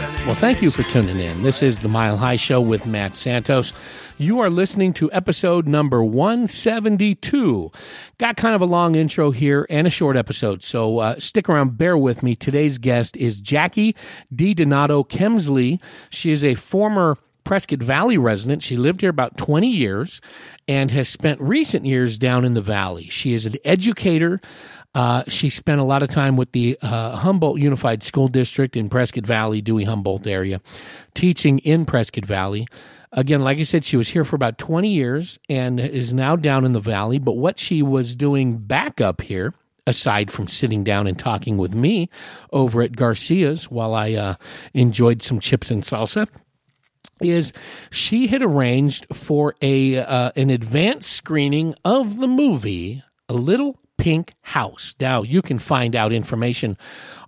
Well, thank you for tuning in. This is the Mile High Show with Matt Santos. You are listening to episode number 172. Got kind of a long intro here and a short episode, so uh, stick around, bear with me. Today's guest is Jackie DiDonato Kemsley. She is a former Prescott Valley resident. She lived here about 20 years and has spent recent years down in the valley. She is an educator. Uh, she spent a lot of time with the uh, Humboldt Unified School District in Prescott Valley, Dewey Humboldt area, teaching in Prescott Valley. Again, like I said, she was here for about 20 years and is now down in the valley. But what she was doing back up here, aside from sitting down and talking with me over at Garcia's while I uh, enjoyed some chips and salsa, is she had arranged for a uh, an advanced screening of the movie A Little Pink House. Now you can find out information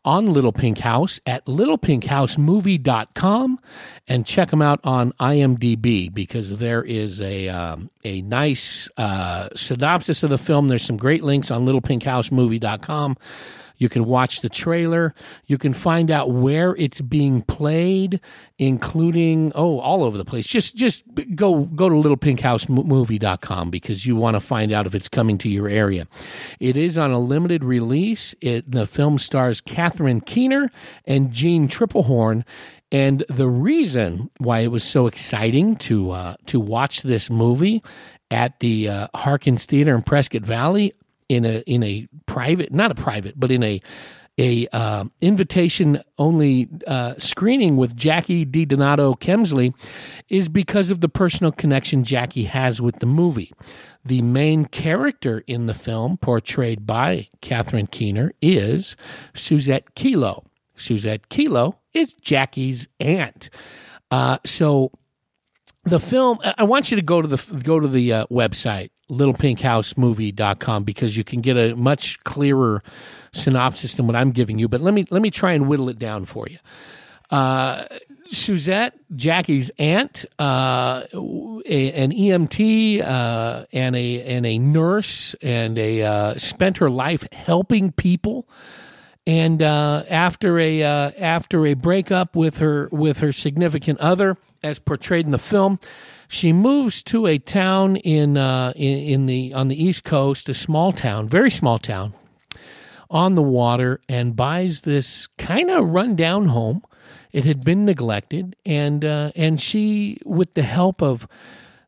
on Little Pink House at littlepinkhousemovie.com and check them out on IMDb because there is a um, a nice uh, synopsis of the film. There's some great links on littlepinkhousemovie.com. You can watch the trailer. You can find out where it's being played, including oh, all over the place. Just just go go to littlepinkhousemovie.com because you want to find out if it's coming to your area. It is on a limited release. It, the film stars Catherine Keener and Jeanne Tripplehorn. And the reason why it was so exciting to uh, to watch this movie at the uh, Harkins Theater in Prescott Valley in a in a private, not a private, but in a a uh, invitation only uh, screening with Jackie DiDonato Kemsley is because of the personal connection Jackie has with the movie. The main character in the film, portrayed by Catherine Keener, is Susette Kelo. Susette Kelo is Jackie's aunt. Uh, so the film i want you to go to the go to the uh, website littlepinkhousemovie.com because you can get a much clearer synopsis than what i'm giving you. But let me let me try and whittle it down for you. Uh, Susette, Jackie's aunt, uh, a, an EMT, uh, and a and a nurse, and a uh, spent her life helping people. And uh, after a uh, after a breakup with her with her significant other, as portrayed in the film, she moves to a town in uh, in, in the on the east coast, a small town, very small town, on the water, and buys this kind of rundown home. It had been neglected, and uh, and she, with the help of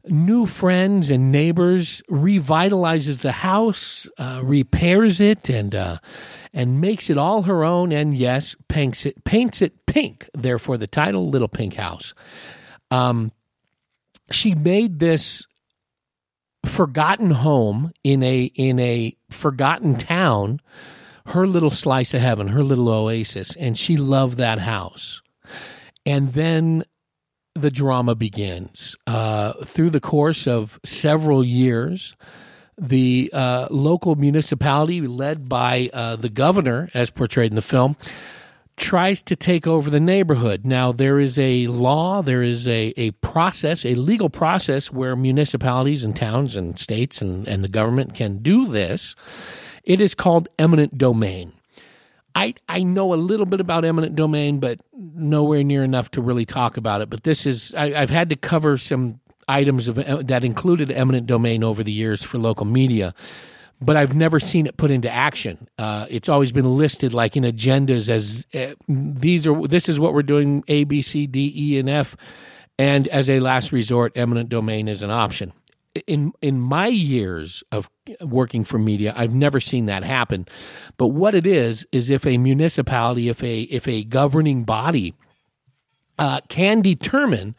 new friends and neighbors, revitalizes the house, uh, repairs it, and uh, and makes it all her own. And yes, paints it paints it pink. Therefore, the title "Little Pink House." Um, she made this forgotten home in a in a forgotten town her little slice of heaven her little oasis and she loved that house and then the drama begins. Uh, through the course of several years, the uh, local municipality, led by uh, the governor, as portrayed in the film, tries to take over the neighborhood. Now, there is a law, there is a, a process, a legal process where municipalities and towns and states and, and the government can do this. It is called eminent domain. I, I know a little bit about eminent domain, but nowhere near enough to really talk about it. But this is, I, have had to cover some items of that included eminent domain over the years for local media, but I've never seen it put into action. Uh, it's always been listed like in agendas as uh, these are, this is what we're doing A, B, C, D, E, and F. And as a last resort, eminent domain is an option in in my years of working for media, I've never seen that happen. But what it is is if a municipality, if a if a governing body uh, can determine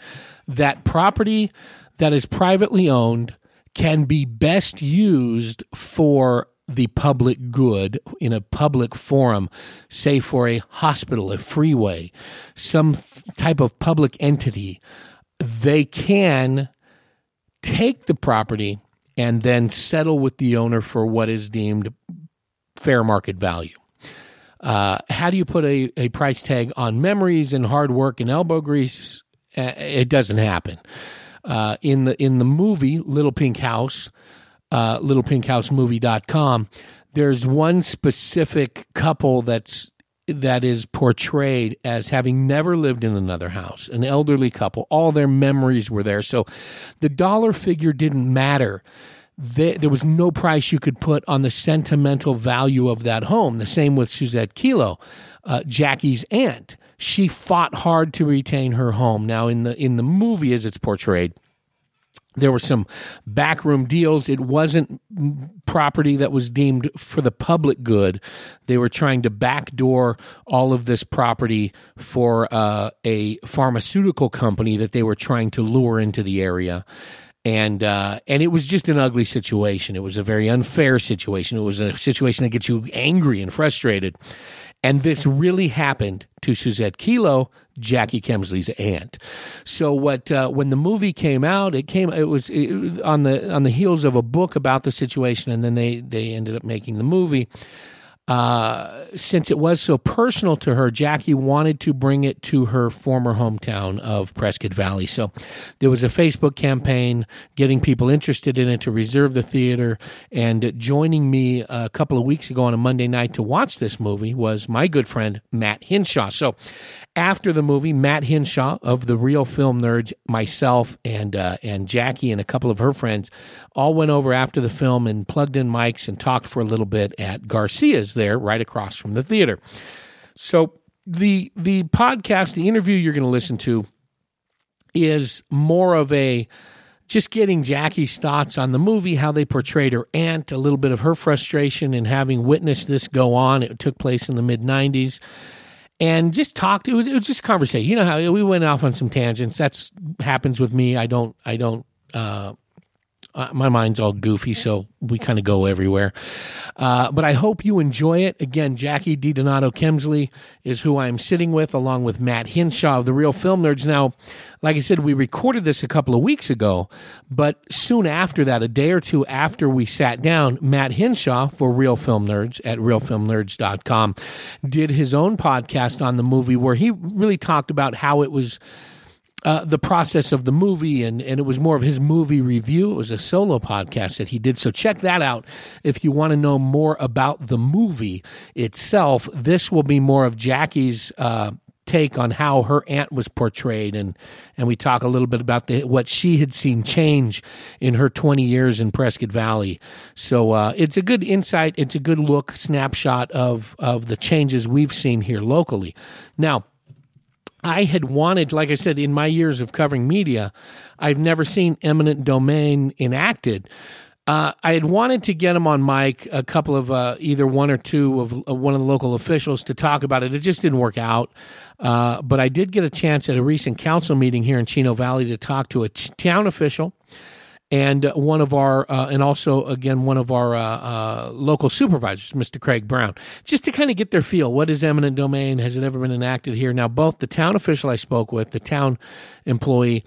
that property that is privately owned can be best used for the public good in a public forum, say for a hospital, a freeway, some type of public entity they can take the property and then settle with the owner for what is deemed fair market value. Uh, how do you put a, a price tag on memories and hard work and elbow grease? Uh, it doesn't happen. Uh, in the in the movie Little Pink House, uh, littlepinkhousemovie.com, there's one specific couple that's that is portrayed as having never lived in another house, an elderly couple. All their memories were there. So the dollar figure didn't matter. There, there was no price you could put on the sentimental value of that home. The same with Susette Kelo, uh, Jackie's aunt. She fought hard to retain her home. Now, in the in the movie, as it's portrayed, there were some backroom deals. It wasn't property that was deemed for the public good. They were trying to backdoor all of this property for uh, a pharmaceutical company that they were trying to lure into the area. And uh, and it was just an ugly situation. It was a very unfair situation. It was a situation that gets you angry and frustrated. And this really happened to Susette Kelo, Jackie Kemsley's aunt. So what uh, when the movie came out, it came it was on the on the heels of a book about the situation, and then they they ended up making the movie uh, since it was so personal to her, Jackie wanted to bring it to her former hometown of Prescott Valley. So there was a Facebook campaign getting people interested in it to reserve the theater. And joining me a couple of weeks ago on a Monday night to watch this movie was my good friend, Matt Hinshaw. So after the movie, Matt Hinshaw of the Reel Film Nerds, myself, and uh, and Jackie and a couple of her friends all went over after the film and plugged in mics and talked for a little bit at Garcia's there, right across from the theater. So the the podcast, the interview you're going to listen to, is more of a just getting Jackie's thoughts on the movie, how they portrayed her aunt, a little bit of her frustration in having witnessed this go on. It took place in the mid '90s and just talked. It was it was just conversation. You know how we went off on some tangents. That's happens with me. I don't I don't uh, uh, my mind's all goofy, so we kind of go everywhere. Uh, but I hope you enjoy it. Again, Jackie DiDonato Kemsley is who I'm sitting with, along with Matt Hinshaw of the Reel Film Nerds. Now, like I said, we recorded this a couple of weeks ago, but soon after that, a day or two after we sat down, Matt Hinshaw for Reel Film Nerds at reelfilmnerds.com did his own podcast on the movie where he really talked about how it was uh, the process of the movie, and, and it was more of his movie review. It was a solo podcast that he did. So check that out if you want to know more about the movie itself. This will be more of Jackie's. Uh, take on how her aunt was portrayed and and we talk a little bit about the, what she had seen change in her 20 years in Prescott Valley so uh, it's a good insight it's a good look snapshot of of the changes we've seen here locally now I had wanted, like I said, in my years of covering media, I've never seen eminent domain enacted. Uh, I had wanted to get him on mic, a couple of uh, either one or two of uh, one of the local officials to talk about it. It just didn't work out. Uh, but I did get a chance at a recent council meeting here in Chino Valley to talk to a town official and one of our, uh, and also again one of our uh, uh, local supervisors, Mr. Craig Brown, just to kind of get their feel. What is eminent domain? Has it ever been enacted here? Now, both the town official I spoke with, the town employee,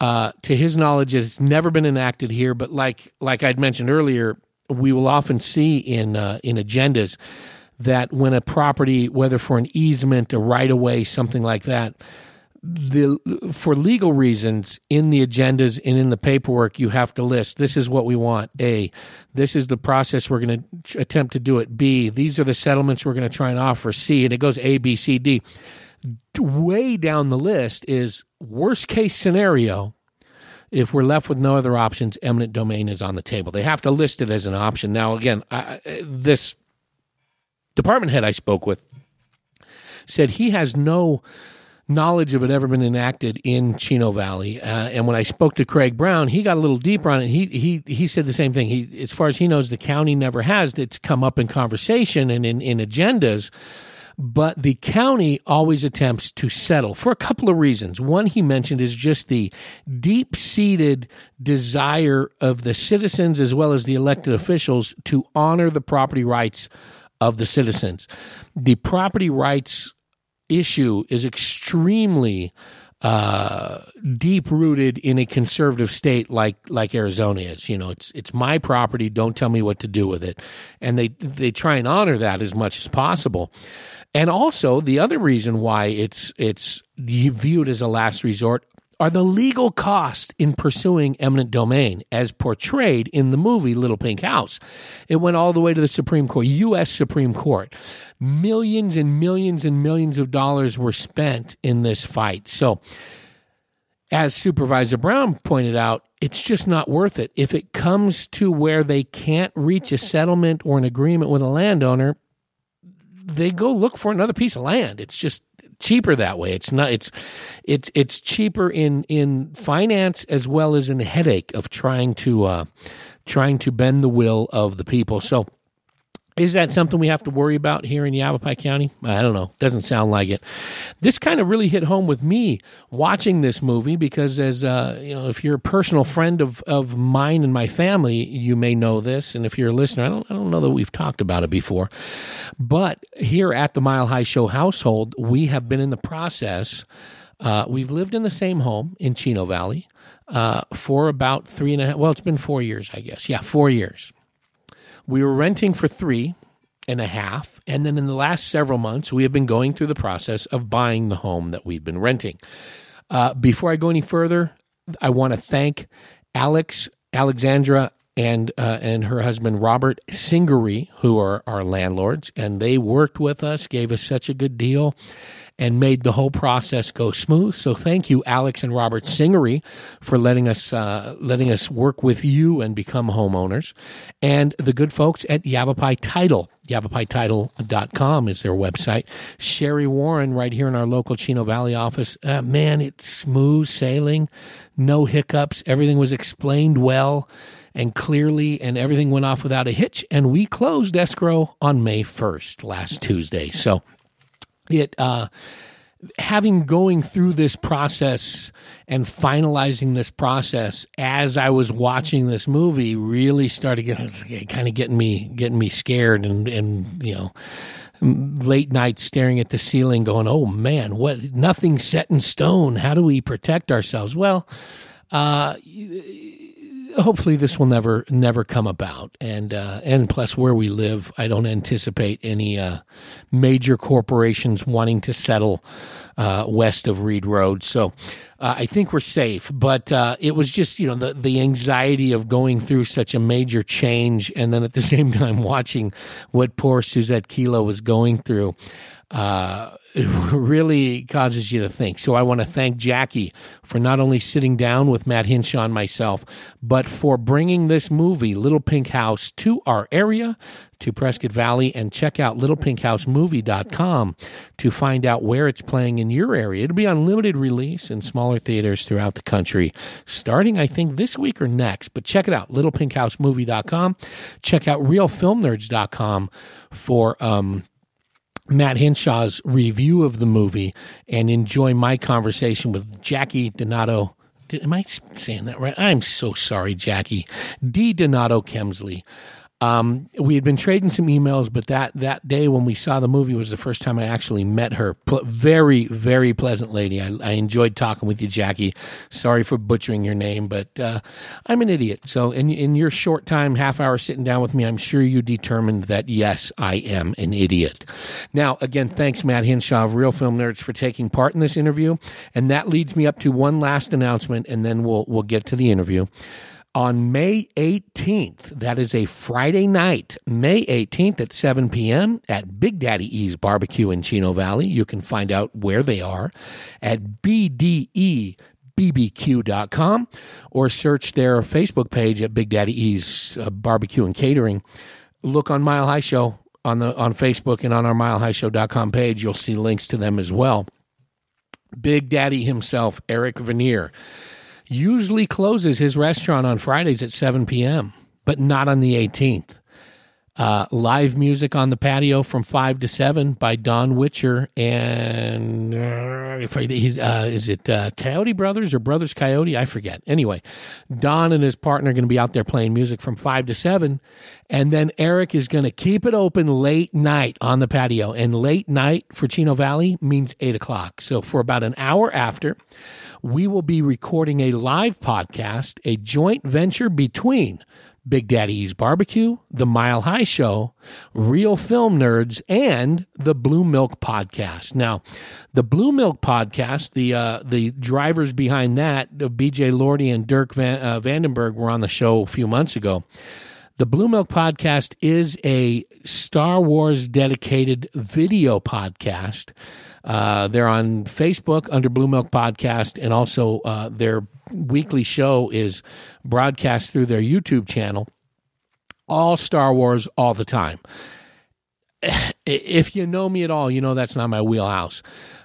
uh, to his knowledge, it's never been enacted here. But like like I'd mentioned earlier, we will often see in uh, in agendas that when a property, whether for an easement, a right of way, something like that the for legal reasons in the agendas and in the paperwork you have to list this is what we want a. This is the process we're going to attempt to do it b. These are the settlements we're going to try and offer c. And it goes a b c d. Way down the list is worst case scenario if we're left with no other options eminent domain is on the table. They have to list it as an option. Now again I, this department head i spoke with said he has no knowledge of it ever been enacted in Chino Valley. Uh, and when I spoke to Craig Brown, he got a little deeper on it. He he he said the same thing. He, as far as he knows, the county never has. It's come up in conversation and in, in agendas. But the county always attempts to settle for a couple of reasons. One he mentioned is just the deep seated desire of the citizens as well as the elected officials to honor the property rights of the citizens. The property rights issue is extremely uh, deep rooted in a conservative state like like Arizona is. You know, it's it's my property. Don't tell me what to do with it, and they they try and honor that as much as possible. And also, the other reason why it's it's viewed as a last resort are the legal costs in pursuing eminent domain, as portrayed in the movie Little Pink House. It went all the way to the Supreme Court, U.S. Supreme Court. Millions and millions and millions of dollars were spent in this fight. So, as Supervisor Brown pointed out, it's just not worth it. If it comes to where they can't reach a settlement or an agreement with a landowner, they go look for another piece of land. It's just cheaper that way. It's not. It's it's it's cheaper in in finance as well as in the headache of trying to uh, trying to bend the will of the people. So is that something we have to worry about here in Yavapai County? I don't know. Doesn't sound like it. This kind of really hit home with me watching this movie because, as uh, you know, if you're a personal friend of, of mine and my family, you may know this. And if you're a listener, I don't, I don't know that we've talked about it before. But here at the Mile High Show household, we have been in the process. Uh, we've lived in the same home in Chino Valley uh, for about three and a half. Well, it's been four years, I guess. Yeah, four years. We were renting for three and a half. And then in the last several months, we have been going through the process of buying the home that we've been renting. Uh, before I go any further, I want to thank Alex, Alexandra, and uh, and her husband Robert Singery, who are our landlords, and they worked with us, gave us such a good deal, and made the whole process go smooth. So thank you, Alex and Robert Singery, for letting us uh, letting us work with you and become homeowners, and the good folks at Yavapai Title. YavapaiTitle.com is their website. Sherry Warren, right here in our local Chino Valley office. Uh, man, it's smooth sailing, no hiccups. Everything was explained well and clearly, and everything went off without a hitch. And we closed escrow on May 1st, last Tuesday. So it, uh, having going through this process and finalizing this process as I was watching this movie really started getting kind of getting me getting me scared and and you know late nights staring at the ceiling going oh man what nothing set in stone. How do we protect ourselves? Well uh hopefully this will never never come about. And uh, and plus where we live I don't anticipate any uh, major corporations wanting to settle uh, west of Reed Road. So uh, I think we're safe. But uh, it was just you know the the anxiety of going through such a major change and then at the same time watching what poor Susette Kelo was going through uh, it really causes you to think. So I want to thank Jackie for not only sitting down with Matt Hinshaw and myself, but for bringing this movie, Little Pink House, to our area, to Prescott Valley, and check out littlepinkhousemovie.com to find out where it's playing in your area. It'll be on limited release in smaller theaters throughout the country, starting, I think, this week or next. But check it out, littlepinkhousemovie.com. Check out reelfilmnerds.com for um, Matt Hinshaw's review of the movie and enjoy my conversation with Jackie Donato. Am I saying that right? I'm so sorry, Jackie. D. Donato Kemsley um, we had been trading some emails, but that, that day when we saw the movie was the first time I actually met her. very, very pleasant lady. I, I, enjoyed talking with you, Jackie. Sorry for butchering your name, but uh, I'm an idiot. So, in, in your short time, half hour sitting down with me, I'm sure you determined that yes, I am an idiot. Now, again, thanks, Matt Hinshaw of Reel Film Nerds, for taking part in this interview. And that leads me up to one last announcement, and then we'll, we'll get to the interview on May 18th. That is a Friday night, May 18th at 7 p.m. at Big Daddy E's Barbecue in Chino Valley. You can find out where they are at BDEBBQ.com or search their Facebook page at Big Daddy E's uh, Barbecue and Catering. Look on Mile High Show on the on Facebook and on our milehighshow.com page. You'll see links to them as well. Big Daddy himself, Eric Veneer usually closes his restaurant on Fridays at 7 p.m., but not on the 18th. Uh, live music on the patio from five to seven by Don Witcher and uh, uh, is it uh, Coyote Brothers or Brothers Coyote? I forget. Anyway, Don and his partner are going to be out there playing music from five to seven, and then Eric is going to keep it open late night on the patio. And late night for Chino Valley means eight o'clock. So for about an hour after, we will be recording a live podcast, a joint venture between Big Daddy's Barbecue, The Mile High Show, Reel Film Nerds, and the Blue Milk Podcast. Now, the Blue Milk Podcast, the uh, the drivers behind that, B.J. Lordy and Dirk Van, uh, Vandenberg, were on the show a few months ago. The Blue Milk Podcast is a Star Wars dedicated video podcast. Uh, they're on Facebook under Blue Milk Podcast, and also uh, their weekly show is broadcast through their YouTube channel. All Star Wars all the time. If you know me at all, you know that's not my wheelhouse.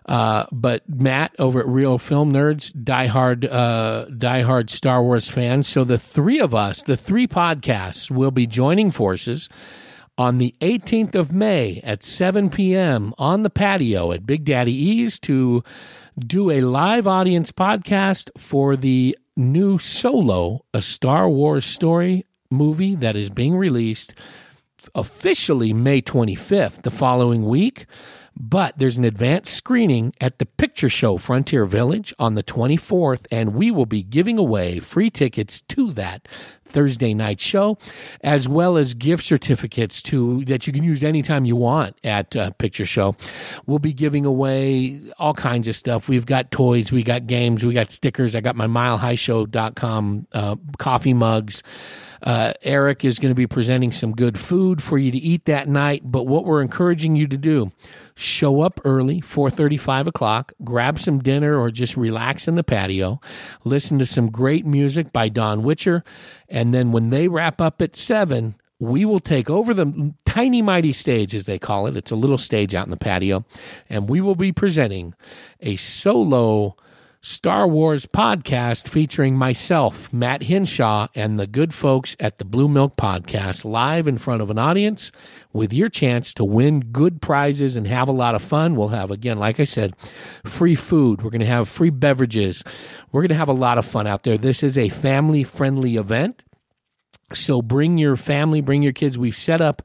Uh, but Matt over at Reel Film Nerds, diehard, uh, diehard Star Wars fans. So the three of us, the three podcasts, will be joining forces on the 18th of May at 7 p.m. on the patio at Big Daddy E's to do a live audience podcast for the new Solo, a Star Wars story movie that is being released officially May 25th, the following week. But there's an advanced screening at the Picture Show Frontier Village on the 24th, and we will be giving away free tickets to that Thursday night show, as well as gift certificates to that you can use anytime you want at uh, Picture Show. We'll be giving away all kinds of stuff. We've got toys, we got games, we got stickers. I got my milehighshow.com uh, coffee mugs. Uh, Eric is going to be presenting some good food for you to eat that night. But what we're encouraging you to do, show up early, 4.30, 5 o'clock, grab some dinner or just relax in the patio, listen to some great music by Don Witcher. And then when they wrap up at 7, we will take over the tiny mighty stage as they call it it's a little stage out in the patio and we will be presenting a solo Star Wars podcast featuring myself, Matt Hinshaw, and the good folks at the Blue Milk Podcast live in front of an audience with your chance to win good prizes and have a lot of fun. We'll have, again, like I said, free food. We're going to have free beverages. We're going to have a lot of fun out there. This is a family friendly event. So bring your family, bring your kids. We've set up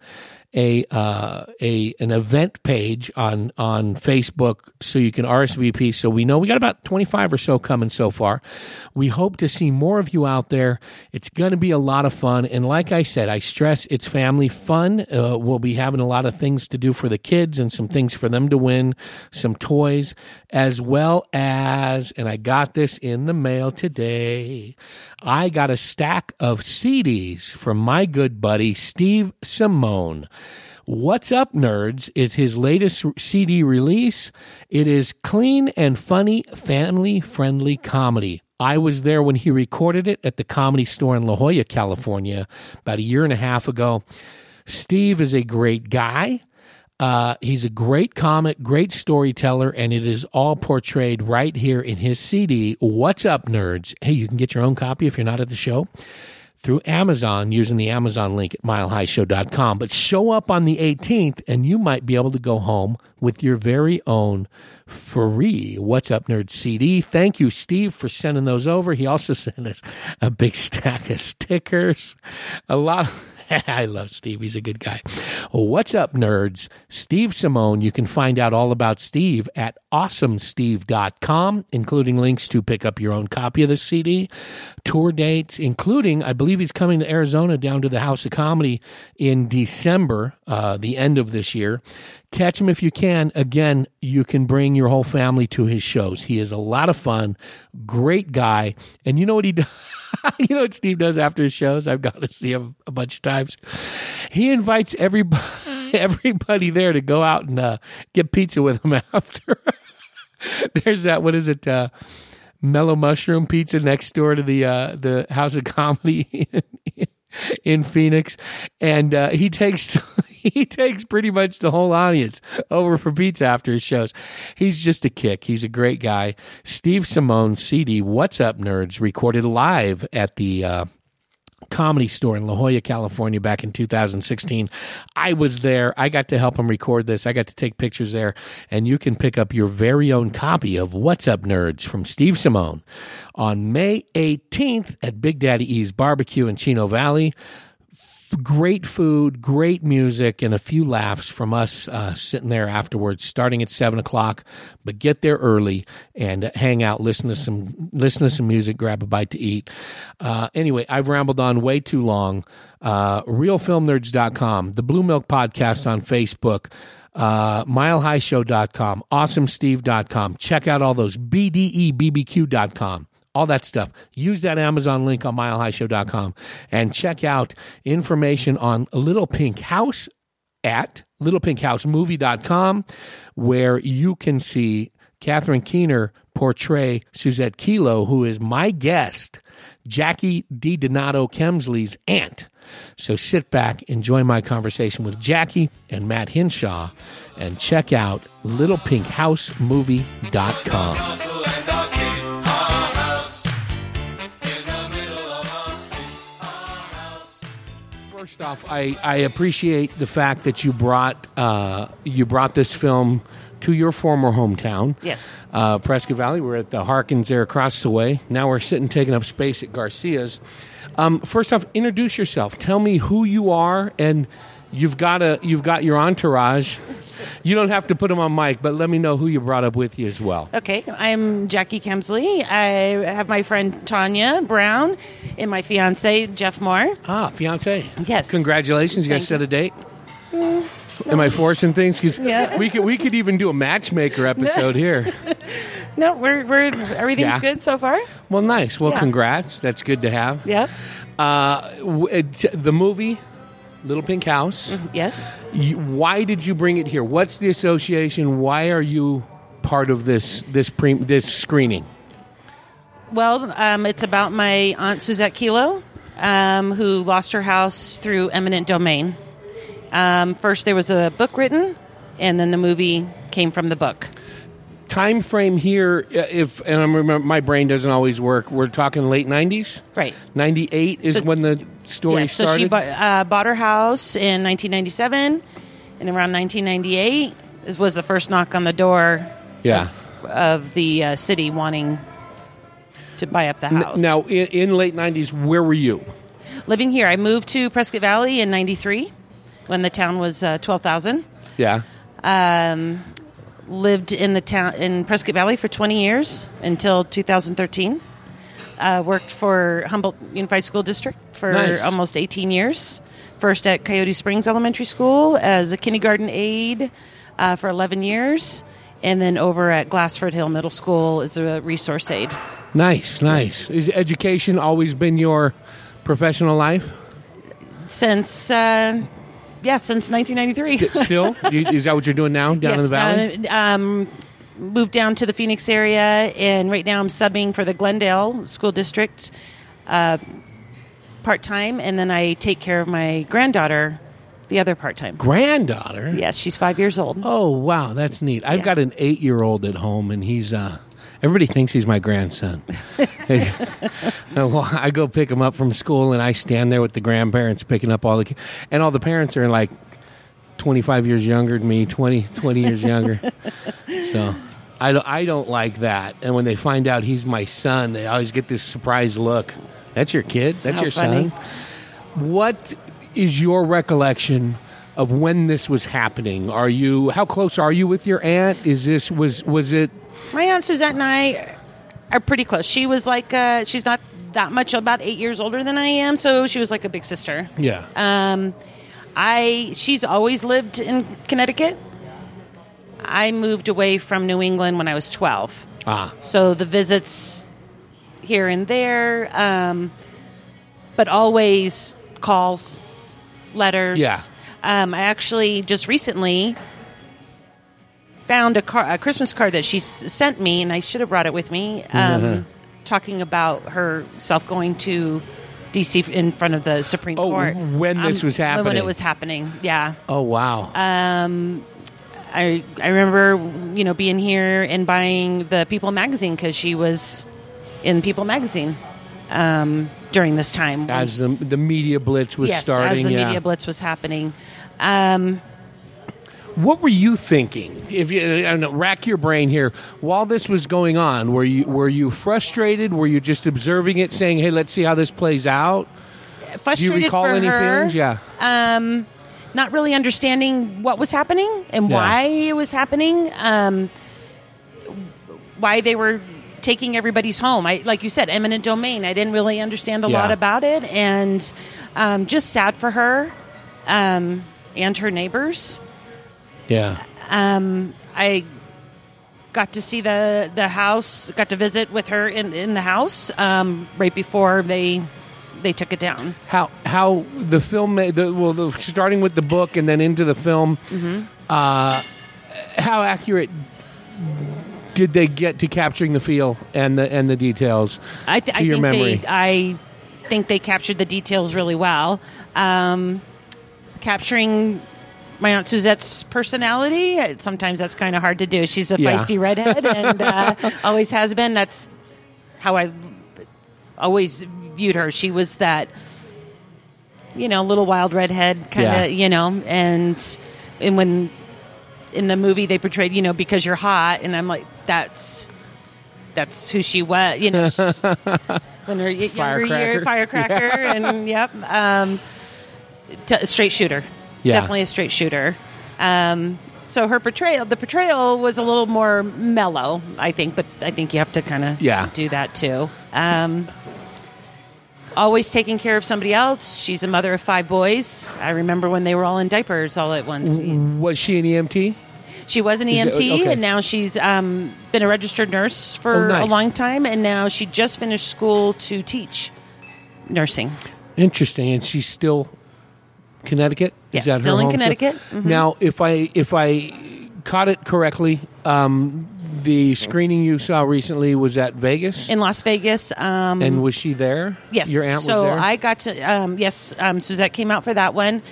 a uh, a an event page on on Facebook so you can RSVP. So we know we got about twenty five or so coming so far. We hope to see more of you out there. It's going to be a lot of fun, and like I said, I stress it's family fun. Uh, we'll be having a lot of things to do for the kids and some things for them to win, some toys, as well as, and I got this in the mail today. I got a stack of CDs from my good buddy Steve Simeone. What's Up Nerds is his latest CD release. It is clean and funny, family friendly comedy. I was there when he recorded it at the comedy store in La Jolla, California, about a year and a half ago. Steve is a great guy. Uh, he's a great comic, great storyteller, and it is all portrayed right here in his CD, What's Up, Nerds? Hey, you can get your own copy if you're not at the show through Amazon using the Amazon link at milehighshow.com. But show up on the 18th, and you might be able to go home with your very own free What's Up Nerd CD. Thank you, Steve, for sending those over. He also sent us a big stack of stickers, a lot of I love Steve. He's a good guy. What's up, nerds? Steve Simeone. You can find out all about Steve at awesomesteve.com, including links to pick up your own copy of the CD, tour dates, including, I believe he's coming to Arizona down to the House of Comedy in December, uh, the end of this year. Catch him if you can. Again, you can bring your whole family to his shows. He is a lot of fun, great guy. And you know what he does? you know what Steve does after his shows? I've got to see him a bunch of times. He invites everybody, everybody there to go out and uh, get pizza with him after. There's that. What is it? Uh, Mellow Mushroom Pizza next door to the uh, the House of Comedy in Phoenix, and uh, he takes he takes pretty much the whole audience over for pizza after his shows. He's just a kick. He's a great guy. Steve Simeone CD, What's Up Nerds, recorded live at the uh, Comedy Store in La Jolla, California, back in 2016. I was there. I got to help him record this. I got to take pictures there, and you can pick up your very own copy of What's Up Nerds from Steve Simeone on May 18th at Big Daddy E's Barbecue in Chino Valley great food, great music, and a few laughs from us uh, sitting there afterwards, starting at seven o'clock. But get there early and hang out, listen to some listen to some music, grab a bite to eat. Uh, anyway, I've rambled on way too long. Uh, ReelFilmNerds.com, the Blue Milk Podcast on Facebook. Uh, milehighshow.com, awesomesteve.com. Check out all those BDEBBQ.com all that stuff. Use that Amazon link on milehighshow.com and check out information on Little Pink House at littlepinkhousemovie.com where you can see Catherine Keener portray Susette Kelo, who is my guest, Jackie DiDonato Kemsley's aunt. So sit back, enjoy my conversation with Jackie and Matt Hinshaw, and check out littlepinkhousemovie.com. First off, I, I appreciate the fact that you brought uh, you brought this film to your former hometown. Yes. uh, Prescott Valley. We're at the Harkins there across the way. Now we're sitting taking up space at Garcia's. Um, first off, introduce yourself. Tell me who you are, and you've got a you've got your entourage. You don't have to put them on mic, but let me know who you brought up with you as well. Okay, I'm Jackie Kemsley. I have my friend Tanya Brown and my fiance Jeff Moore. Ah, fiance. Yes. Congratulations. You guys Thank set a date. Am I forcing things? Because Yeah. we could we could even do a matchmaker episode here. No, we're, we're everything's Yeah. good so far. Well, nice. Well, Yeah. congrats. That's good to have. Yeah. Uh, the movie, Little Pink House. Yes. You, why did you bring it here? What's the association? Why are you part of this this pre, this screening? Well, um, it's about my aunt Susette Kelo, um, who lost her house through eminent domain. Um, first, there was a book written, and then the movie came from the book. Time frame here, uh, if and I remember my brain doesn't always work. We're talking late nineties. Right. Ninety eight is So- when the story Yeah, so started. she bought, uh, bought her house in 1997, and around 1998 this was the first knock on the door yeah. of the uh, city wanting to buy up the N- house. Now, in, in late nineties, where were you? living here, I moved to Prescott Valley in '93 when the town was uh, 12,000. Yeah. Um, lived in the town in Prescott Valley for 20 years until 2013. Uh, worked for Humboldt Unified School District for Nice. almost 18 years. First at Coyote Springs Elementary School as a kindergarten aide uh, for 11 years, and then over at Glassford Hill Middle School as a resource aide. Nice, nice. Is education always been your professional life? Since uh, yeah, since 1993. St- still, You- is that what you're doing now down in the valley? uh, um, moved down to the Phoenix area, and right now I'm subbing for the Glendale School District uh, part time, and then I take care of my granddaughter the other part time. Granddaughter. Yes, she's five years old. Oh wow, that's neat. I've Yeah. got an eight-year-old at home, and he's uh, everybody thinks he's my grandson. well, I go pick him up from school, and I stand there with the grandparents picking up all the, ki- and all the parents are like twenty-five years younger than me, 20, 20 years younger. So. I don't, I don't like that. And when they find out he's my son, they always get this surprised look. That's your kid? That's How your funny. son? What is your recollection of when this was happening? Are you how close are you with your aunt? Is this was was it My aunt Susette and I are pretty close. She was like uh, she's not that much about eight years older than I am, so she was like a big sister. yeah. Um, I she's always lived in Connecticut. I moved away from New England when I was twelve, ah, so the visits here and there, um, but always calls, letters. Yeah. Um, I actually just recently found a, car, a Christmas card that she s- sent me, and I should have brought it with me. Um, Mhm. Talking about herself going to DC in front of the Supreme Oh, Court when this was When happening. it was happening, yeah. oh wow. Um, I I remember you know being here and buying the People magazine because she was in People magazine. um, during this time. as the the media blitz was yes, starting. as the yeah. media blitz was happening. Um, What were you thinking? If you I don't know, rack your brain here, while this was going on, were you were you frustrated? Were you just observing it, saying, "Hey, let's see how this plays out"? Do you frustrated recall for any her. feelings? Yeah, um, not really understanding what was happening and Yeah. why it was happening, um, why they were taking everybody's home. I, like you said, eminent domain. I didn't really understand a Yeah. lot about it, and um, just sad for her um, and her neighbors. Yeah, Um, I got to see the the house, got to visit with her in in the house um, right before they they took it down. how how the film the well the, starting with the book and then into the film Mm-hmm. uh, how accurate did they get to capturing the feel and the and the details I, th- to I your think memory they I think they captured the details really well. Um, capturing my aunt Susette's personality. uh, Sometimes that's kind of hard to do. She's a Yeah. feisty redhead and uh, always has been. That's how I always viewed her. She was that, you know, little wild redhead kind of, Yeah. you know, and and when in the movie they portrayed, you know, because you're hot, and I'm like, that's that's who she was, you know. she- when her younger year, Firecracker. firecracker, and yep, um, t- straight shooter, Yeah. definitely a straight shooter. Um, so her portrayal, the portrayal was a little more mellow, I think, but I think you have to kind of Yeah. do that too. Um, always taking care of somebody else. She's a mother of five boys. I remember when they were all in diapers all at once. was she an EMT She was an Is it- EMT, okay. and now she's um, been a registered nurse for Oh, nice. a long time, and now she just finished school to teach nursing. Interesting, and she's still Connecticut. Yes, that still in? Connecticut. Mhm. Now, if I if I caught it correctly, um, the screening you saw recently was at Vegas, In Las Vegas, um, and was she there? yes. your aunt so was there. I got to um, yes, um, Susette came out for that one,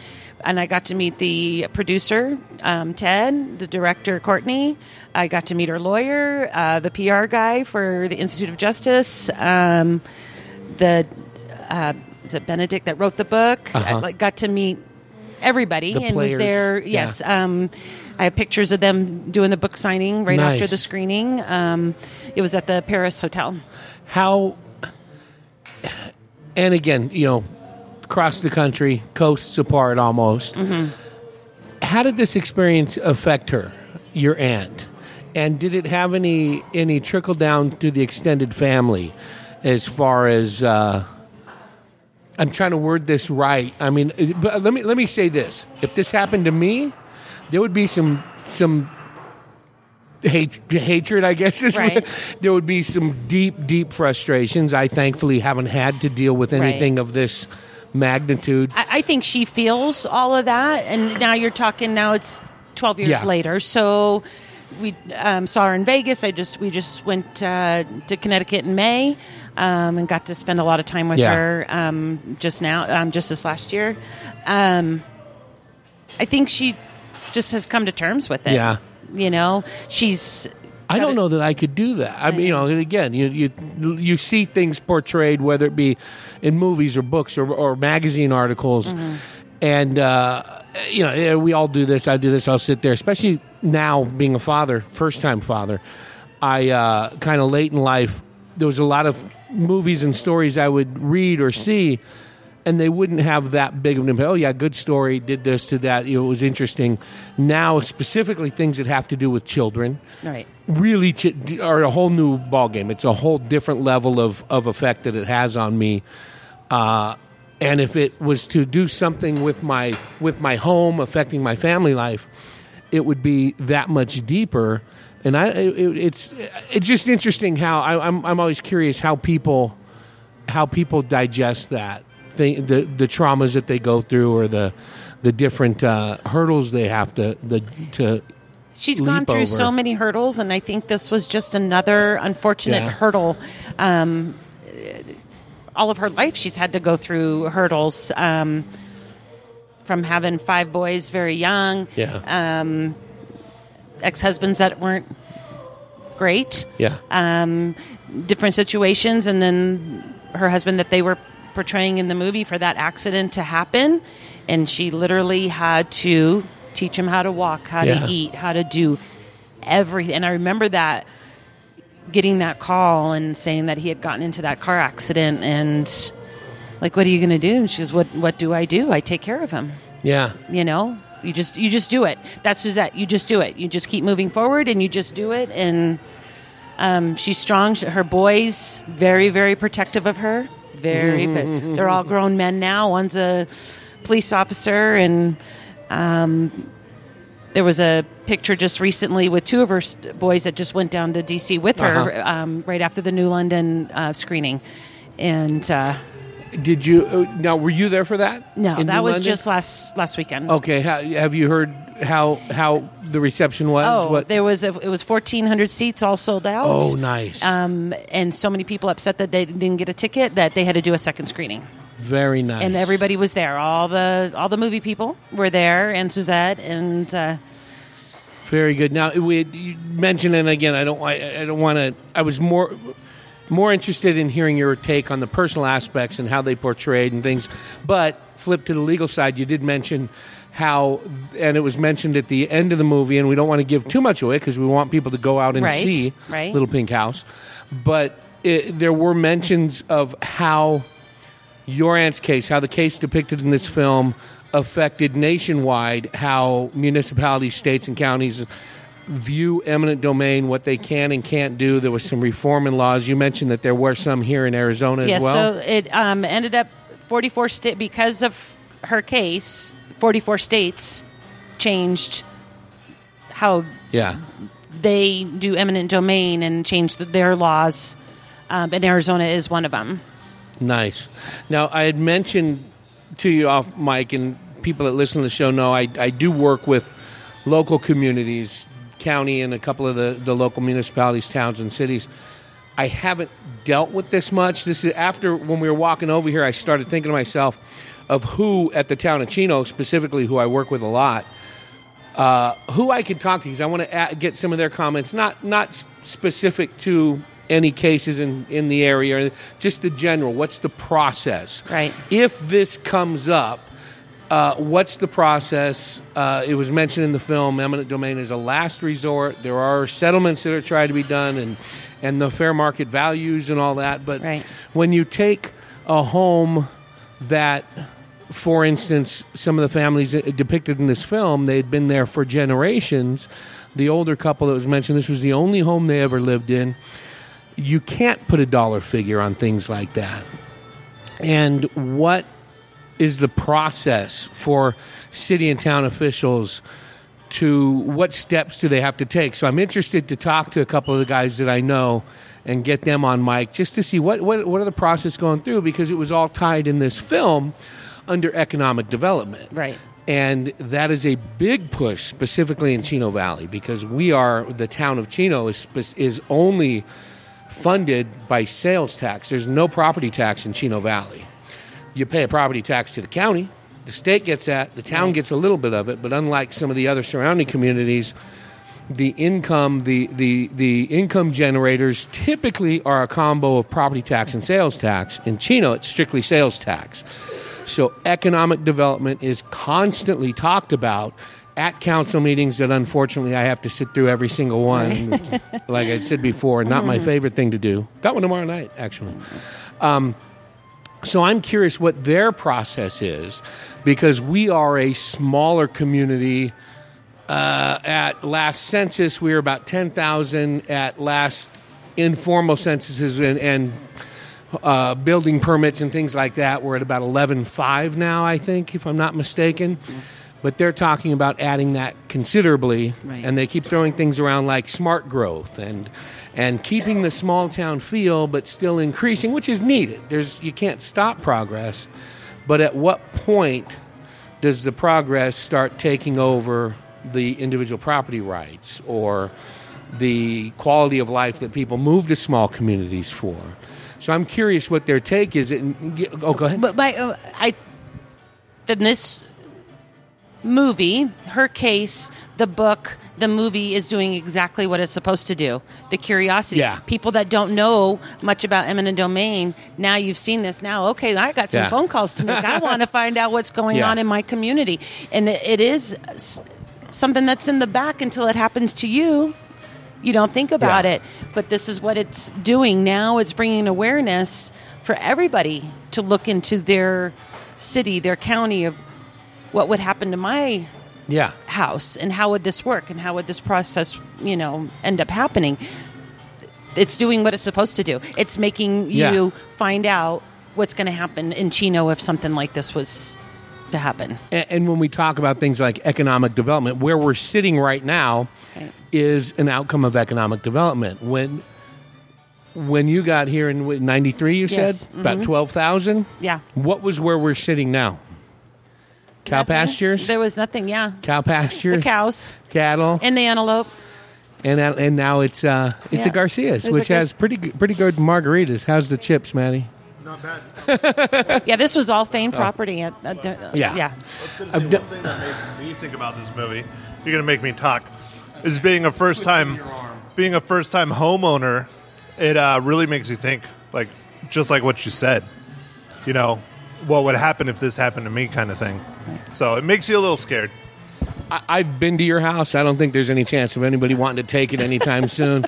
and I got to meet the producer um, Ted, the director Courtney. I got to meet her lawyer, uh, the PR guy for the Institute of Justice, um, the uh, is it Benedict that wrote the book. I Uh-huh. like, got to meet everybody The and was players, there. yeah. Yes. Um, I have pictures of them doing the book signing right Nice. after the screening. Um, it was at the Paris Hotel. How? And again, you know, across the country, coasts apart almost. Mm-hmm. How did this experience affect her, your aunt? And did it have any any trickle down to the extended family, as far as? Uh, I'm trying to word this right. I mean, but let me let me say this: if this happened to me, there would be some some hate, hatred. I guess is Right. there would be some deep, deep frustrations. I thankfully haven't had to deal with anything of this magnitude. I, I think she feels all of that, and now you're talking. Now it's 12 years Yeah. later, so we um, saw her in Vegas. I just we just went uh, to Connecticut in May, um, and got to spend a lot of time with Yeah. her um, just now, um, just this last year. Um, I think she just has come to terms with it. Yeah. you know, she's. I don't know that I could do that. I mean, you know, again, you you you see things portrayed, whether it be in movies or books or, or magazine articles, Mm-hmm. and uh, you know, we all do this. I do this. I'll sit there, especially now being a father, first time father. I uh, kind of late in life. There was a lot of movies and stories I would read or see, and they wouldn't have that big of an impact. Oh yeah, good story. Did this, did that. You know, it was interesting. Now, specifically, things that have to do with children Right. really ch- are a whole new ballgame. It's a whole different level of, of effect that it has on me. Uh, and if it was to do something with my with my home, affecting my family life, it would be that much deeper. And I, it, it's it's just interesting how I, I'm I'm always curious how people how people digest that thing, the the traumas that they go through, or the the different uh, hurdles they have to the to She's gone through over. so many hurdles, and I think this was just another unfortunate Yeah. hurdle. Um, all of her life, she's had to go through hurdles um, from having five boys very young, yeah um, ex husbands that weren't great, yeah um, different situations, and then her husband that they were portraying in the movie for that accident to happen, and she literally had to teach him how to walk, how Yeah. to eat, how to do everything. And I remember that getting that call and saying that he had gotten into that car accident and like what are you going to do and she goes what what do i do i take care of him Yeah. you know you just you just do it. That's susette. You just do it. You just keep moving forward and you just do it. And um, she's strong. Her boys very very protective of her. Very Mm-hmm. they're all grown men now. One's a police officer and um, there was a picture just recently with two of her boys that just went down to dc with her Uh-huh. um, right after the new london uh, screening. And uh, Did you uh, now? Were you there for that? no that New was London? just last last weekend okay. How, have you heard how how the reception was? Oh, What- there was a, it was fourteen hundred seats all sold out. oh, nice. Um, and so many people upset that they didn't get a ticket that they had to do a second screening, Very nice. and everybody was there. All the all the movie people were there, and Susette, and uh, Very good. Now we you mentioned, and again, I don't, I, I don't want to. I was more, more interested in hearing your take on the personal aspects and how they portrayed and things. But flip to the legal side, you did mention how, and it was mentioned at the end of the movie, and we don't want to give too much away because we want people to go out and Right, see right. Little Pink House. But it, there were mentions of how your aunt's case, how the case depicted in this film affected nationwide how municipalities, states, and counties view eminent domain, what they can and can't do. There was some reform in laws. You mentioned that there were some here in Arizona as well. so it um, ended up forty four states, because of her case. Forty four states changed how yeah. they do eminent domain and changed their laws, um, and Arizona is one of them. Nice. Now, I had mentioned to you off mic, and people that listen to the show know I, I do work with local communities, county, and a couple of the, the local municipalities, towns, and cities. I haven't dealt with this much. This is after when we were walking over here, I started thinking to myself of who at the town of Chino, specifically, who I work with a lot, uh, who I can talk to because I want to get some of their comments, not not specific to any cases in, in the area, just the general. What's the process? Right. If this comes up, uh, what's the process? Uh, it was mentioned in the film, eminent domain is a last resort. There are settlements that are trying to be done, and and the fair market values and all that. But Right. when you take a home that for instance, some of the families depicted in this film, they had been there for generations. The older couple that was mentioned, this was the only home they ever lived in. You can't put a dollar figure on things like that. And what is the process for city and town officials to what steps do they have to take? So I'm interested to talk to a couple of the guys that I know and get them on mic just to see what what, what are the process going through because it was all tied in this film under economic development. Right. And that is a big push specifically in Chino Valley because we are the town of Chino is is only funded by sales tax. There's no property tax in Chino Valley. You pay a property tax to the county. The state gets that. The town gets a little bit of it, but unlike some of the other surrounding communities, the income the, the, the income generators typically are a combo of property tax and sales tax. In Chino, it's strictly sales tax. So economic development is constantly talked about at council meetings that unfortunately I have to sit through every single one. like I said before, not my favorite thing to do. Got one tomorrow night, actually. Um, so I'm curious what their process is because we are a smaller community. Uh, at last census, we were about 10,000. At last informal censuses and, and uh, building permits and things like that, we're at about 11.5 now, I think, if I'm not mistaken. But they're talking about adding that considerably, Right. and they keep throwing things around like smart growth and and keeping the small town feel, but still increasing, which is needed. There's you can't stop progress, but at what point does the progress start taking over the individual property rights or the quality of life that people move to small communities for? So I'm curious what their take is. It oh, go ahead. But my, uh, I then this movie, her case, the book, the movie is doing exactly what it's supposed to do. The curiosity. Yeah. People that don't know much about eminent domain, now you've seen this. Now, okay, I got some Yeah. phone calls to make. I want to find out what's going Yeah. on in my community. And it is something that's in the back until it happens to you. You don't think about it, but this is what it's doing now. It's bringing awareness for everybody to look into their city, their county of what would happen to my Yeah. house and how would this work and how would this process, you know, end up happening. It's doing what it's supposed to do. It's making Yeah. you find out what's going to happen in Chino if something like this was to happen. And, and when we talk about things like economic development, where we're sitting right now Right. is an outcome of economic development. When when you got here in '93, you Yes. said about mm-hmm. twelve thousand. Yeah. What was where we're sitting now? Cow Nothing. pastures, There was nothing, yeah. cow pastures, The cows cattle, and the antelope. and and, and now it's uh, it's a Yeah. Garcia's, It's a which has pretty good- pretty good margaritas. How's the chips, Maddie? Not bad. Yeah, this was all Fain property. At, at, uh. Yeah. Yeah. I was gonna say, I've one thing that made me think about this movie, you're gonna make me talk, is being a first time, being a first time homeowner. It uh, really makes you think, like just like what you said. You know, what would happen if this happened to me, kind of thing. So it makes you a little scared. I, I've been to your house. I don't think there's any chance of anybody wanting to take it anytime soon.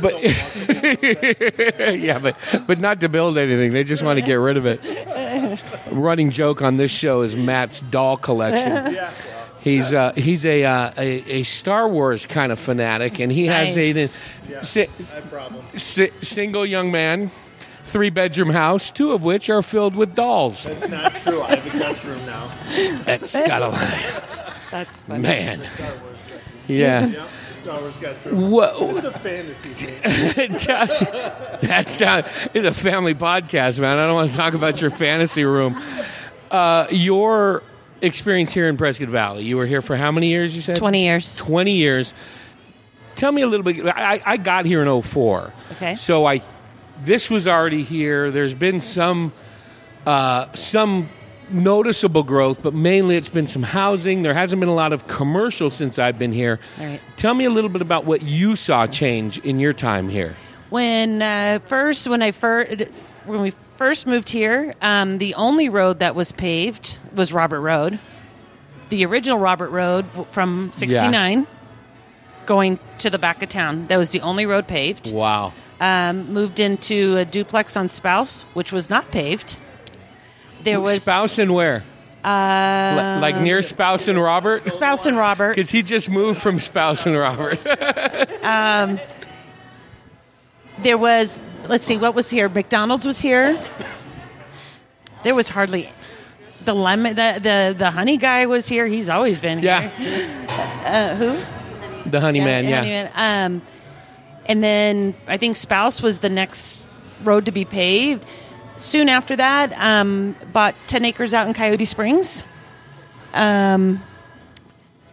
but yeah, but but not to build anything. They just want to get rid of it. Running joke on this show is Matt's doll collection. He's uh, he's a, uh, a a Star Wars kind of fanatic, and he has Nice. a, si- I si- single young man, three bedroom house, two of which are filled with dolls. That's not true. I have a guest room now. That's gotta lie, That's funny. man. Star Wars guest. Yeah. Star Wars guest room. Whoa. It's a fantasy. thing. that sound it's a family podcast, man. I don't want to talk about your fantasy room. Uh, your experience here in Prescott Valley. You were here for how many years? You said 20 years. 20 years. Tell me a little bit. I, I got here in 04. Okay. So I, this was already here. There's been some, uh, some noticeable growth, but mainly it's been some housing. There hasn't been a lot of commercial since I've been here. All right. Tell me a little bit about what you saw change in your time here. When uh, first, when I first, when we first moved here, um, the only road that was paved was Robert Road, the original Robert Road from '69, going to the back of town. That was the only road paved. Wow. Um, moved into a duplex on Spouse, which was not paved. There was Spouse and where? Uh, like near Spouse and Robert? Spouse and Robert. Because he just moved from Spouse and Robert. um, There was, let's see, what was here? McDonald's was here. There was hardly the lemon, the the the honey guy was here. He's always been here. yeah. Uh, who? The honey man, yeah. Honey Man. Um, and then I think Spouse was the next road to be paved. Soon after that, um, bought ten acres out in Coyote Springs. Um,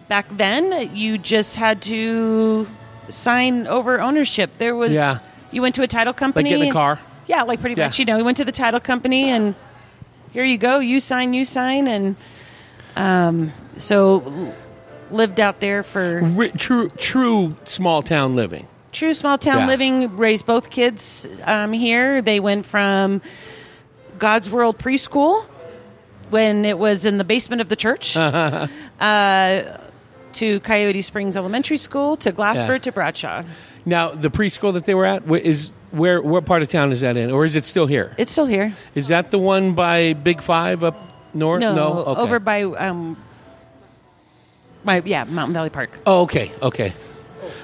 back then, you just had to sign over ownership. There was Yeah. you went to a title company, like getting a car? Yeah, like pretty Yeah. much. You know, we went to the title company and here you go. You sign, you sign, and um, so lived out there for Ri- true, true small town living. True small town Yeah. living. Raised both kids um, here. They went from God's World Preschool when it was in the basement of the church. uh, to Coyote Springs Elementary School, to Glassford, Yeah. to Bradshaw. Now, the preschool that they were at is where? What part of town is that in, or is it still here? It's still here. Is that the one by Big Five up north? No, Okay. over by um, by yeah, Mountain Valley Park. Oh, okay, okay.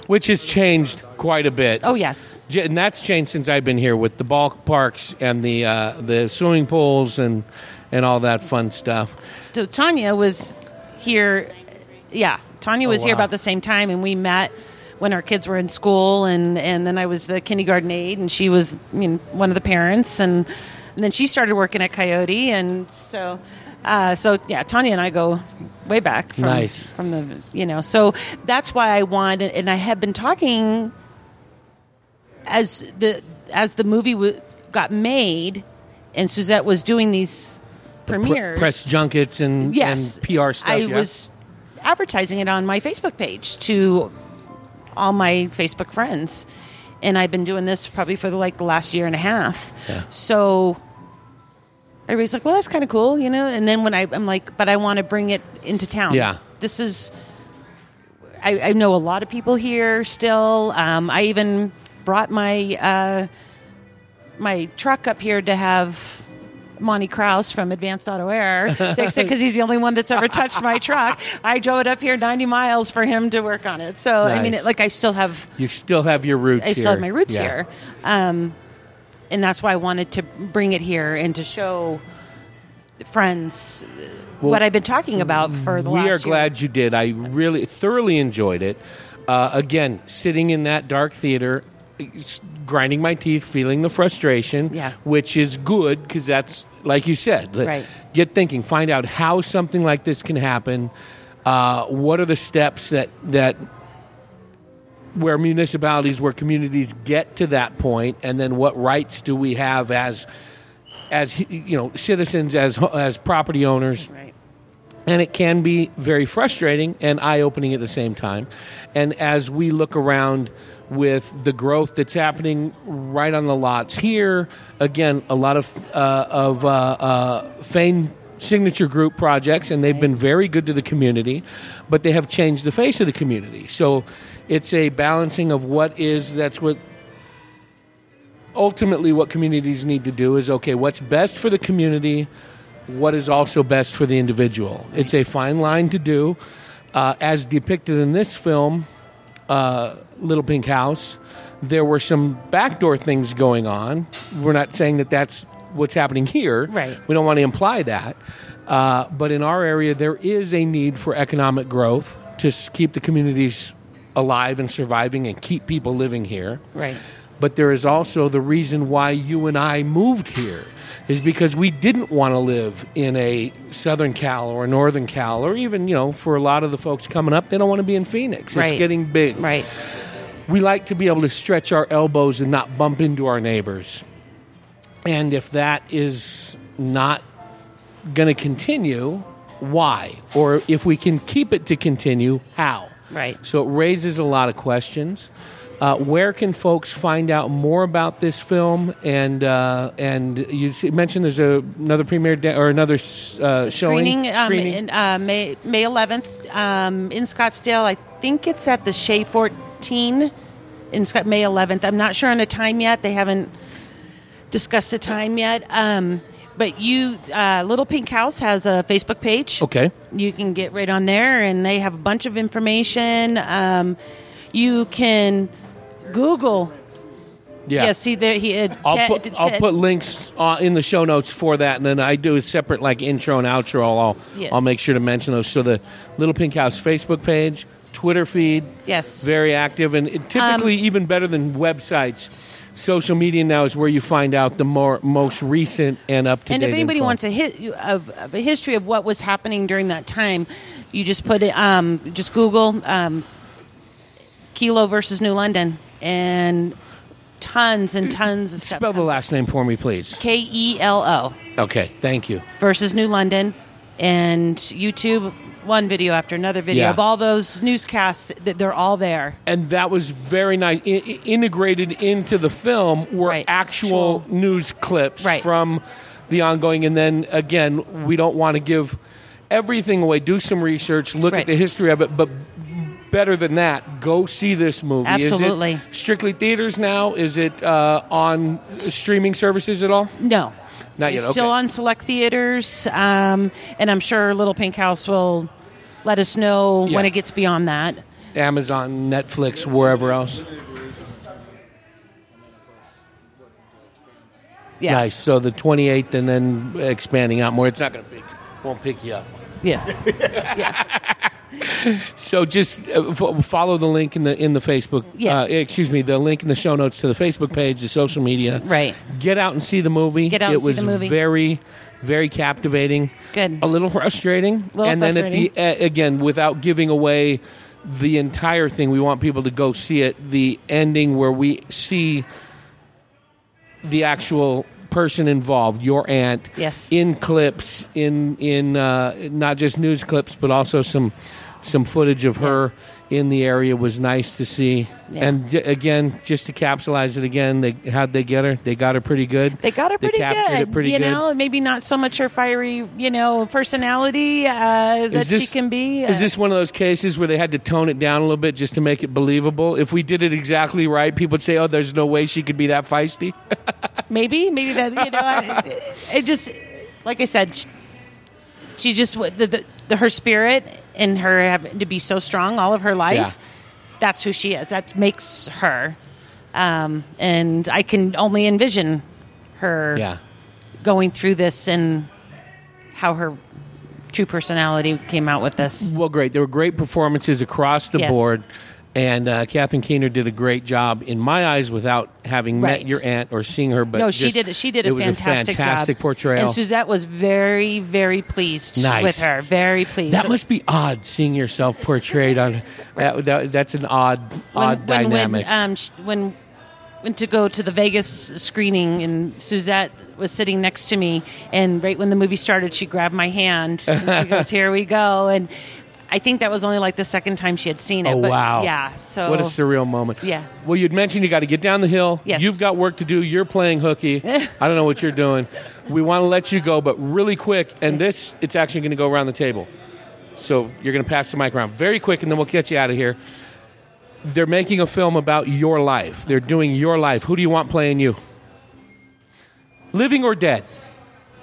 Which has changed quite a bit. Oh yes, and that's changed since I've been here with the ballparks and the uh, the swimming pools and and all that fun stuff. so Tanya was here. Yeah, Tanya was here Oh, wow. about the same time, and we met when our kids were in school, and and then I was the kindergarten aide, and she was you know, one of the parents, and, and then she started working at Coyote, and so. Uh, so yeah, Tanya and I go way back from Nice. from the you know. So that's why I wanted, and I have been talking as the as the movie w- got made, and Susette was doing these Pre- premieres. press junkets and, yes, and PR stuff. I yeah? was advertising it on my Facebook page to all my Facebook friends, and I've been doing this probably for the, like the last year and a half. Yeah. So everybody's like, "Well, that's kind of cool," you know. And then when I, I'm like, "But I want to bring it into town." Yeah. this is. I, I know a lot of people here still. Um, I even brought my uh, my truck up here to have Monty Kraus from Advanced Auto Air fix it because he's the only one that's ever touched my truck. I drove it up here 90 miles for him to work on it. So I mean, it, like I still have You still have your roots. I still here. have my roots Yeah. here, um, and that's why I wanted to bring it here and to show friends uh, what I've been talking about for the we last We are year. glad you did. I really thoroughly enjoyed it. Uh, again, sitting in that dark theater, grinding my teeth, feeling the frustration, Yeah. which is good because that's like you said. Right. Get thinking, find out how something like this can happen. Uh, what are the steps that that where municipalities, where communities get to that point, and then what rights do we have as as you know citizens, as as property owners, Right. and it can be very frustrating and eye-opening at the same time. And as we look around with the growth that's happening right on the lots here again a lot of uh, of uh, uh, Fain signature group projects and they've been very good to the community but they have changed the face of the community. So it's a balancing of what is that's what ultimately what communities need to do is okay what's best for the community what is also best for the individual. It's a fine line to do. Uh, as depicted in this film uh, little pink house there were some backdoor things going on. We're not saying that that's what's happening here. Right. we don't want to imply that. Uh, but in our area there is a need for economic growth to keep the communities alive and surviving and keep people living here Right. but there is also the reason why you and I moved here is because we didn't want to live in a Southern Cal or a Northern Cal, or even, you know, for a lot of the folks coming up, they don't want to be in Phoenix. Right. It's getting big. Right. We like to be able to stretch our elbows and not bump into our neighbors. And if that is not going to continue, why? Or if we can keep it to continue, how? Right. So it raises a lot of questions. Uh, where can folks find out more about this film? And uh, and you mentioned there's a, another premiere da- or another uh, showing screening, um, in uh, May May 11th um, in Scottsdale. I think it's at the Shea 14 in Scott May 11th. I'm not sure on a time yet. They haven't discussed a time yet. Um, but you, uh, Little Pink House has a Facebook page. okay. You can get right on there, and they have a bunch of information. Um, you can Google. Yeah. see there he had. I'll Ted- put, I'll put links uh, in the show notes for that, and then I do a separate like intro and outro. I'll Yeah. I'll make sure to mention those. So the Little Pink House Facebook page, Twitter feed, Yes. very active, and it typically even better than websites. Social media now is where you find out the more most recent and up to date. And if anybody wants a hit of, of a history of what was happening during that time, you just put it. Um, just Google um, Kelo versus New London, and tons and tons of stuff. spell the last name for me, please. K E L O Okay, thank you. versus New London, and YouTube. One video after another video Yeah. of all those newscasts. That they're all there. and that was very nice. I- integrated into the film were Right. actual Actual- news clips Right. from the ongoing. And then again, we don't want to give everything away. Do some research, look at the history of it, but better than that, go see this movie. Absolutely. Is it strictly theaters now? Is it uh, on streaming services at all? No. Not it's yet, still okay. on select theaters, um, and I'm sure Little Pink House will let us know when it gets beyond that. Amazon, Netflix, wherever else. Yeah, Nice. So the 28th, and then expanding out more. It's not going to pick, won't pick you up. yeah, So just uh, f- follow the link in the in the Facebook. Yes. Uh, excuse me, the link in the show notes to the Facebook page, the social media. right. Get out and see the movie. Get out it and see was the movie. very, very captivating. Good. A little frustrating. A Little and then at the uh, again, without giving away the entire thing, we want people to go see it. The ending where we see the actual person involved, your aunt, Yes. in clips, in in uh, not just news clips, but also some some footage of her Yes. in the area was nice to see. Yeah. And j- again, just to capsulize it again, they how'd they get her? They got her pretty good. They got her pretty good. pretty you good. know, maybe not so much her fiery, you know, personality uh, that Is this- she can be. Is uh, this one of those cases where they had to tone it down a little bit just to make it believable? If we did it exactly right, people would say, "Oh, there's no way she could be that feisty." maybe maybe that you know I, it just like i said she, she just the, the, the her spirit and her having to be so strong all of her life Yeah. that's who she is that makes her um, and i can only envision her yeah. going through this and how her true personality came out with this Well, great. There were great performances across the Yes. board. And uh, Catherine Keener did a great job in my eyes without having met your aunt or seeing her. But no, she just- did. She did a fantastic, a fantastic job. portrayal. And Susette was very, very pleased Nice. with her. Very pleased. that must be odd seeing yourself portrayed on. That, that, that's an odd, odd when, dynamic. When, um, when went to go to the Vegas screening, and Susette was sitting next to me, and right when the movie started, she grabbed my hand and she goes, "Here we go." And I think that was only like the second time she had seen it. Oh but wow! Yeah. So what a surreal moment. Yeah. Well, you'd mentioned you got to get down the hill. Yes. You've got work to do. You're playing hooky. I don't know what you're doing. We want to let you go, but really quick. And this, it's actually going to go around the table. So you're going to pass the mic around very quick, and then we'll get you out of here. They're making a film about your life. They're doing your life. Who do you want playing you? Living or dead?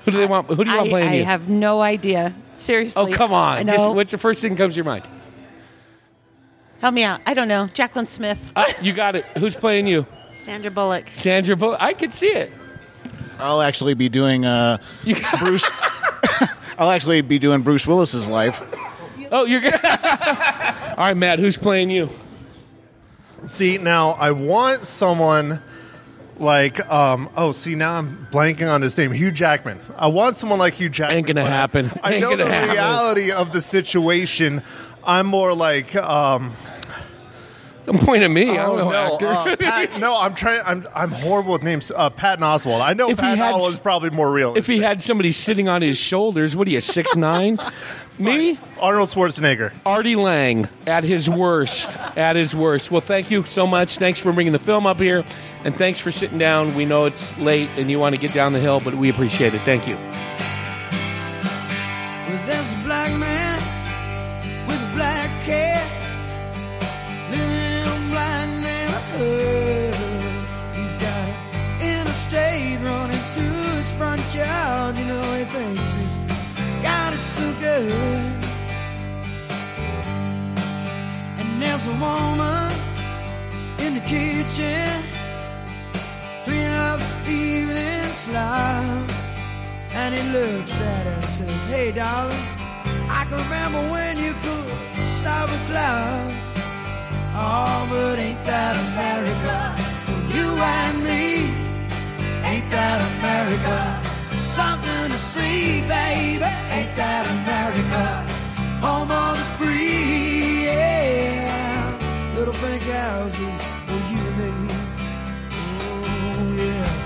Who do they want? Who do you want playing I you? I have no idea. Seriously. oh, come on! No. Just what's the first thing that comes to your mind? Help me out. I don't know. Jacqueline Smith. Ah, you got it. Who's playing you? Sandra Bullock. Sandra Bullock. I could see it. I'll actually be doing uh, Bruce. I'll actually be doing Bruce Willis's life. Oh, you're good. All right, Matt. Who's playing you? See, now I want someone like, um, oh, see, now I'm blanking on his name, Hugh Jackman. I want someone like Hugh Jackman. Ain't gonna I- happen. I Ain't know gonna the happen. reality of the situation. I'm more like, um, Don't point at me. oh, I'm no, no, actor. uh, Pat, no, I'm trying. I'm I'm horrible with names. Uh, Patton Oswalt. I know If Patton had Oswalt is probably more realistic. if he had somebody sitting on his shoulders, what are you, six nine? me? Arnold Schwarzenegger. Artie Lange at his worst. At his worst. Well, thank you so much. Thanks for bringing the film up here, and thanks for sitting down. We know it's late and you want to get down the hill, but we appreciate it. Thank you. Hey, darling, I can remember when you could stop a cloud. Oh, but ain't that America? For you and me, ain't that America? Something to see, baby, ain't that America? Home of the free, yeah. Little pink houses for you and me. Oh, yeah,